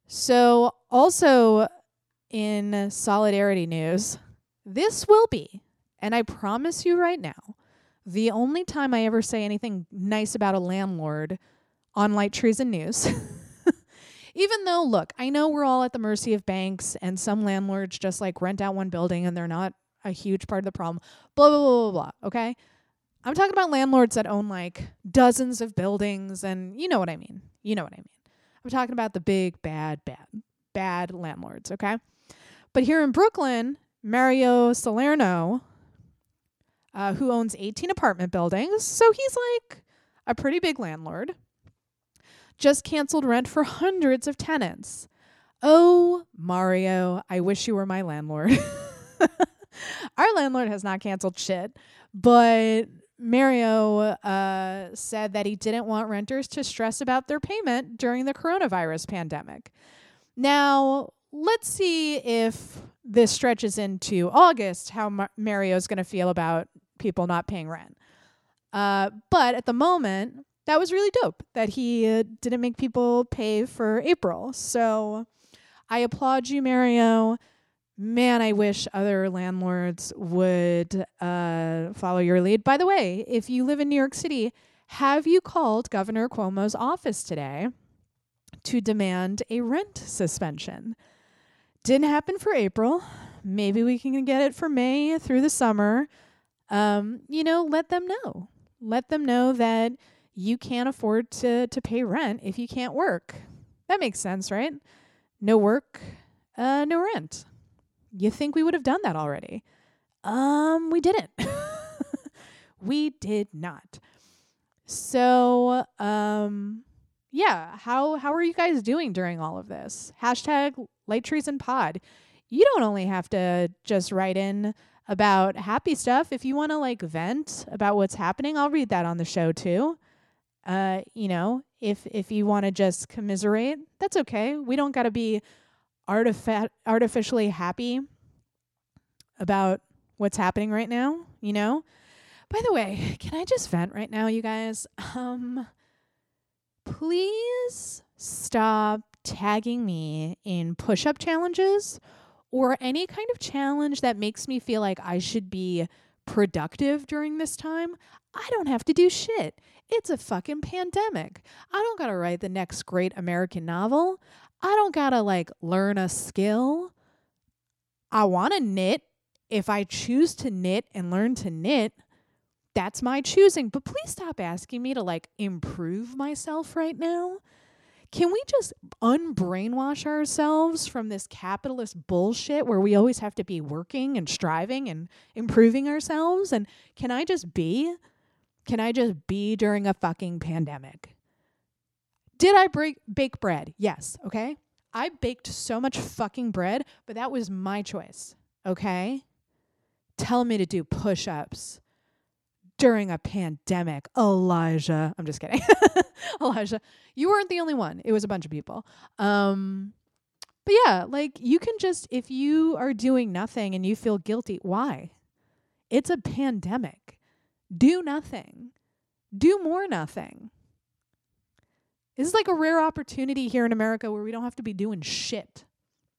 So, also in solidarity news, this will be, and I promise you right now, the only time I ever say anything nice about a landlord on Light Treason News. [laughs] Even though, look, I know we're all at the mercy of banks and some landlords just like rent out one building and they're not a huge part of the problem. Blah, blah, blah, blah, blah. Okay. I'm talking about landlords that own like dozens of buildings, and you know what I mean. You know what I mean. I'm talking about the big, bad, bad, bad landlords, okay? But here in Brooklyn, Mario Salerno, uh, who owns 18 apartment buildings, so he's like a pretty big landlord, just canceled rent for hundreds of tenants. Oh, Mario, I wish you were my landlord. [laughs] Our landlord has not canceled shit, but Mario uh, said that he didn't want renters to stress about their payment during the coronavirus pandemic. Now, let's see if this stretches into August, how Mar- Mario's going to feel about people not paying rent. Uh, but at the moment, that was really dope that he uh, didn't make people pay for April. So I applaud you, Mario man, I wish other landlords would uh, follow your lead. By the way, if you live in New York City, have you called Governor Cuomo's office today to demand a rent suspension? Didn't happen for April. Maybe we can get it for May through the summer. Um, you know, let them know. Let them know that you can't afford to to pay rent if you can't work. That makes sense, right? No work, uh, no rent. You think we would have done that already? Um, we didn't. [laughs] we did not. So, um, yeah, how how are you guys doing during all of this? Hashtag Light Treason Pod. You don't only have to just write in about happy stuff. If you want to like vent about what's happening, I'll read that on the show too. Uh, you know, if if you want to just commiserate, that's okay. We don't got to be artifi- artificially happy about what's happening right now, you know? By the way, can I just vent right now, you guys? Um please stop tagging me in push-up challenges or any kind of challenge that makes me feel like I should be productive during this time. I don't have to do shit. It's a fucking pandemic. I don't got to write the next great American novel. I don't gotta like learn a skill. I want to knit. If I choose to knit and learn to knit, that's my choosing. But please stop asking me to like improve myself right now. Can we just unbrainwash ourselves from this capitalist bullshit where we always have to be working and striving and improving ourselves? And can I just be? Can I just be during a fucking pandemic? Did I break, bake bread? Yes. Okay. I baked so much fucking bread, but that was my choice. Okay. Tell me to do push ups during a pandemic. Elijah. I'm just kidding. [laughs] Elijah. You weren't the only one. It was a bunch of people. Um, But yeah, like you can just, if you are doing nothing and you feel guilty, why? It's a pandemic. Do nothing. Do more nothing. This is like a rare opportunity here in America where we don't have to be doing shit.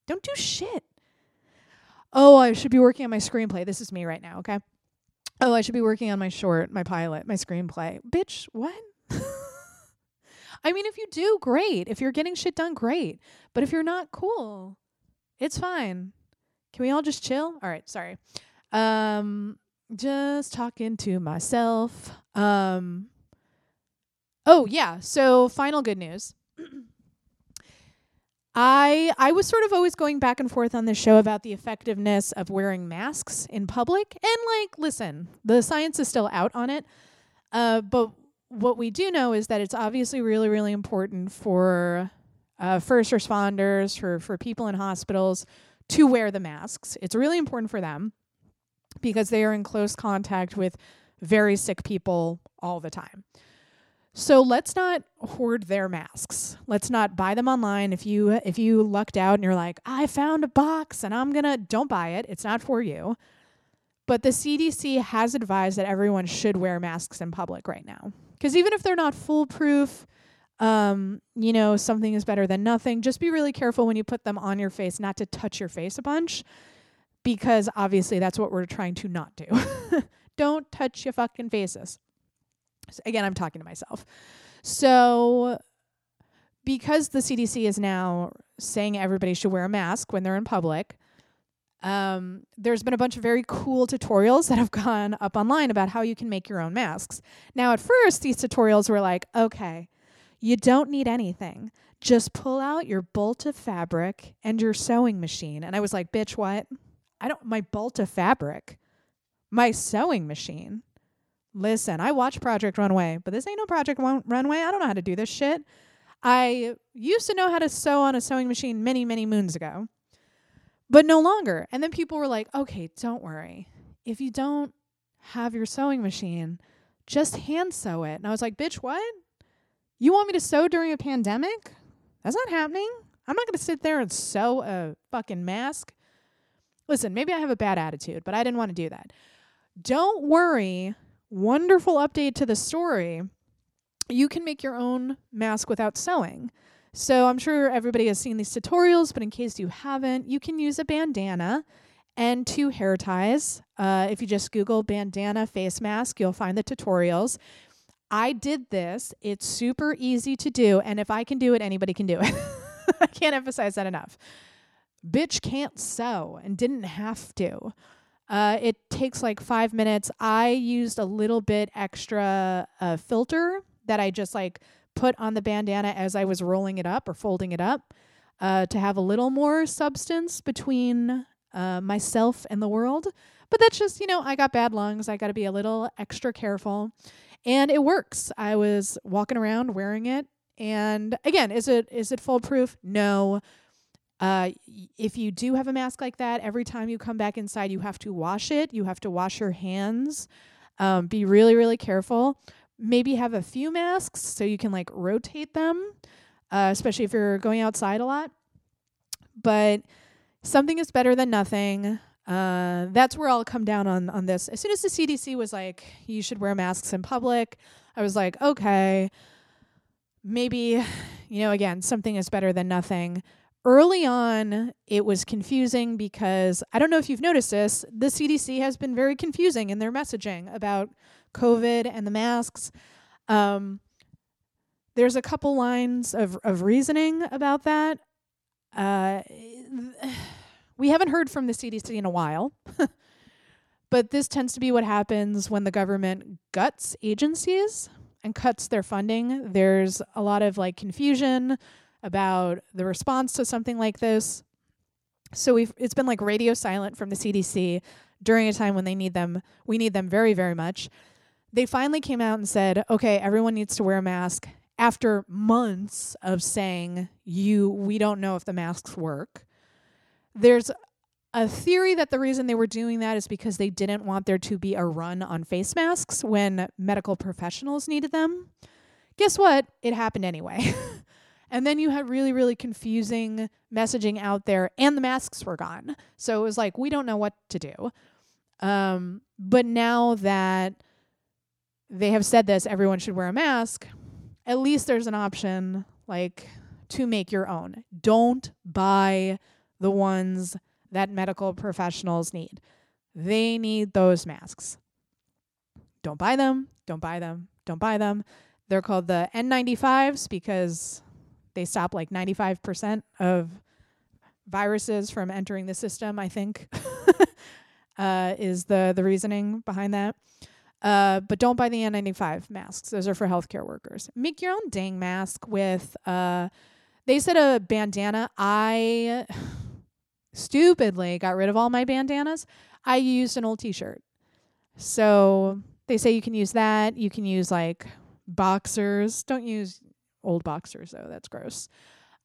Don't do shit. Oh, I should be working on my screenplay. This is me right now, okay? Oh, I should be working on my short, my pilot, my screenplay. Bitch, what? [laughs] I mean, if you do, great. If you're getting shit done, great. But if you're not, cool. It's fine. Can we all just chill? All right, sorry. Um just talking to myself. Um Oh, yeah. So, final good news. I I was sort of always going back and forth on this show about the effectiveness of wearing masks in public and like listen, the science is still out on it. Uh but what we do know is that it's obviously really really important for uh, first responders for for people in hospitals to wear the masks. It's really important for them because they are in close contact with very sick people all the time. So let's not hoard their masks. Let's not buy them online. If you if you lucked out and you're like, "I found a box and I'm going to don't buy it. It's not for you." But the CDC has advised that everyone should wear masks in public right now. Cuz even if they're not foolproof, um, you know, something is better than nothing. Just be really careful when you put them on your face not to touch your face a bunch because obviously that's what we're trying to not do. [laughs] Don't touch your fucking faces. So again, I'm talking to myself. So, because the CDC is now saying everybody should wear a mask when they're in public, um, there's been a bunch of very cool tutorials that have gone up online about how you can make your own masks. Now, at first, these tutorials were like, okay, you don't need anything. Just pull out your bolt of fabric and your sewing machine. And I was like, bitch, what? I don't, my bolt of fabric, my sewing machine. Listen, I watch Project Runway, but this ain't no Project Run- Runway. I don't know how to do this shit. I used to know how to sew on a sewing machine many, many moons ago, but no longer. And then people were like, okay, don't worry. If you don't have your sewing machine, just hand sew it. And I was like, bitch, what? You want me to sew during a pandemic? That's not happening. I'm not going to sit there and sew a fucking mask. Listen, maybe I have a bad attitude, but I didn't want to do that. Don't worry wonderful update to the story. You can make your own mask without sewing. So I'm sure everybody has seen these tutorials, but in case you haven't, you can use a bandana and two hair ties. Uh, if you just Google bandana face mask, you'll find the tutorials. I did this. It's super easy to do. And if I can do it, anybody can do it. [laughs] I can't emphasize that enough. Bitch can't sew and didn't have to. Uh, it takes like five minutes. I used a little bit extra uh, filter that I just like put on the bandana as I was rolling it up or folding it up uh, to have a little more substance between uh, myself and the world. But that's just, you know, I got bad lungs. I got to be a little extra careful. And it works. I was walking around wearing it. And again, is it is it foolproof? No. Uh, if you do have a mask like that, every time you come back inside, you have to wash it. You have to wash your hands. Um, be really, really careful. Maybe have a few masks so you can like rotate them, uh, especially if you're going outside a lot. But something is better than nothing. Uh, that's where I'll come down on on this. As soon as the CDC was like, you should wear masks in public, I was like, okay, maybe, [sighs] you know, again, something is better than nothing early on, it was confusing because I don't know if you've noticed this, the CDC has been very confusing in their messaging about COVID and the masks. Um, there's a couple lines of, of reasoning about that. Uh, [sighs] we haven't heard from the CDC in a while, [laughs] but this tends to be what happens when the government guts agencies and cuts their funding. There's a lot of like confusion about the response to something like this. So we've it's been like radio silent from the CDC during a time when they need them. We need them very very much. They finally came out and said, "Okay, everyone needs to wear a mask." After months of saying, "You we don't know if the masks work." There's a theory that the reason they were doing that is because they didn't want there to be a run on face masks when medical professionals needed them. Guess what? It happened anyway. [laughs] And then you had really, really confusing messaging out there, and the masks were gone. So it was like, we don't know what to do. Um, but now that they have said this, everyone should wear a mask, at least there's an option like to make your own. Don't buy the ones that medical professionals need. They need those masks. Don't buy them, don't buy them, don't buy them. They're called the N95s because they stop like 95% of viruses from entering the system, I think, [laughs] uh, is the, the reasoning behind that. Uh, but don't buy the N95 masks. Those are for healthcare workers. Make your own dang mask with, uh, they said a bandana. I [sighs] stupidly got rid of all my bandanas. I used an old t shirt. So they say you can use that. You can use like boxers. Don't use old boxers though. That's gross.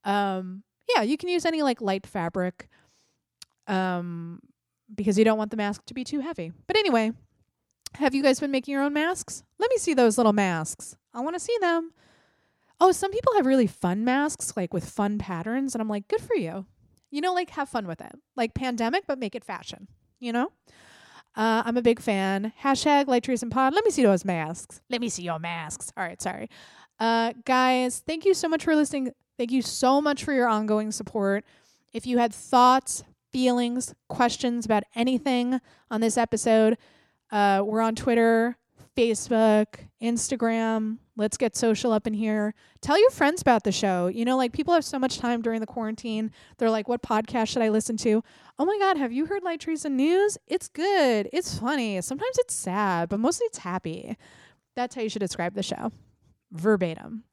Um, yeah, you can use any like light fabric. Um, because you don't want the mask to be too heavy. But anyway, have you guys been making your own masks? Let me see those little masks. I want to see them. Oh, some people have really fun masks, like with fun patterns, and I'm like, good for you. You know, like have fun with it. Like pandemic, but make it fashion. You know? Uh, I'm a big fan. Hashtag Light Treason Pod. Let me see those masks. Let me see your masks. All right, sorry. Uh, guys, thank you so much for listening. Thank you so much for your ongoing support. If you had thoughts, feelings, questions about anything on this episode, uh, we're on Twitter, Facebook, Instagram. Let's get social up in here. Tell your friends about the show. You know, like people have so much time during the quarantine. They're like, what podcast should I listen to? Oh my God, have you heard Light Treason News? It's good. It's funny. Sometimes it's sad, but mostly it's happy. That's how you should describe the show verbatim.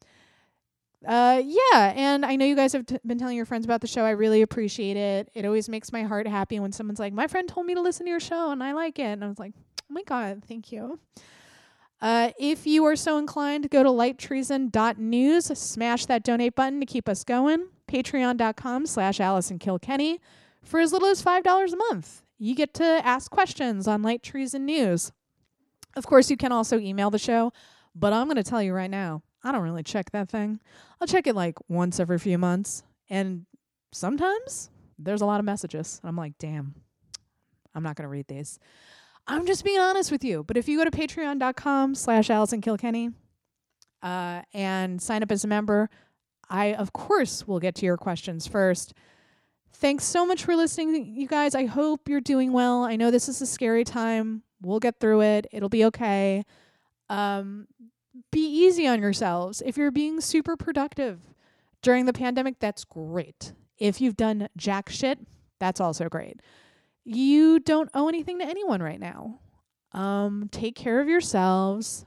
Uh, yeah, and I know you guys have t- been telling your friends about the show. I really appreciate it. It always makes my heart happy when someone's like, "My friend told me to listen to your show, and I like it." And I was like, "Oh my god, thank you." Uh, if you are so inclined, go to lighttreason.news, smash that donate button to keep us going. Patreon.com slash Allison Kilkenny. For as little as $5 a month, you get to ask questions on Light Treason News. Of course, you can also email the show, but I'm going to tell you right now, I don't really check that thing. I'll check it like once every few months. And sometimes there's a lot of messages. And I'm like, damn, I'm not going to read these. I'm just being honest with you. But if you go to patreon.com slash Allison Kilkenny uh, and sign up as a member, I, of course, will get to your questions first. Thanks so much for listening, you guys. I hope you're doing well. I know this is a scary time. We'll get through it. It'll be okay. Um, be easy on yourselves. If you're being super productive during the pandemic, that's great. If you've done jack shit, that's also great. You don't owe anything to anyone right now. Um, take care of yourselves.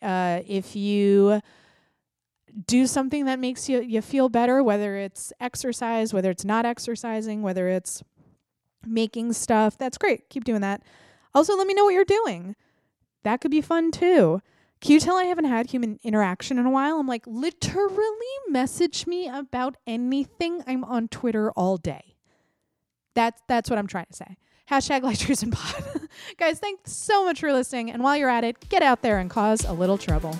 Uh, if you do something that makes you you feel better, whether it's exercise, whether it's not exercising, whether it's making stuff, that's great. Keep doing that. Also, let me know what you're doing. That could be fun too. Can you tell I haven't had human interaction in a while? I'm like, literally message me about anything. I'm on Twitter all day. That's that's what I'm trying to say. Hashtag Light Treason [laughs] Pod. Guys, thanks so much for listening. And while you're at it, get out there and cause a little trouble.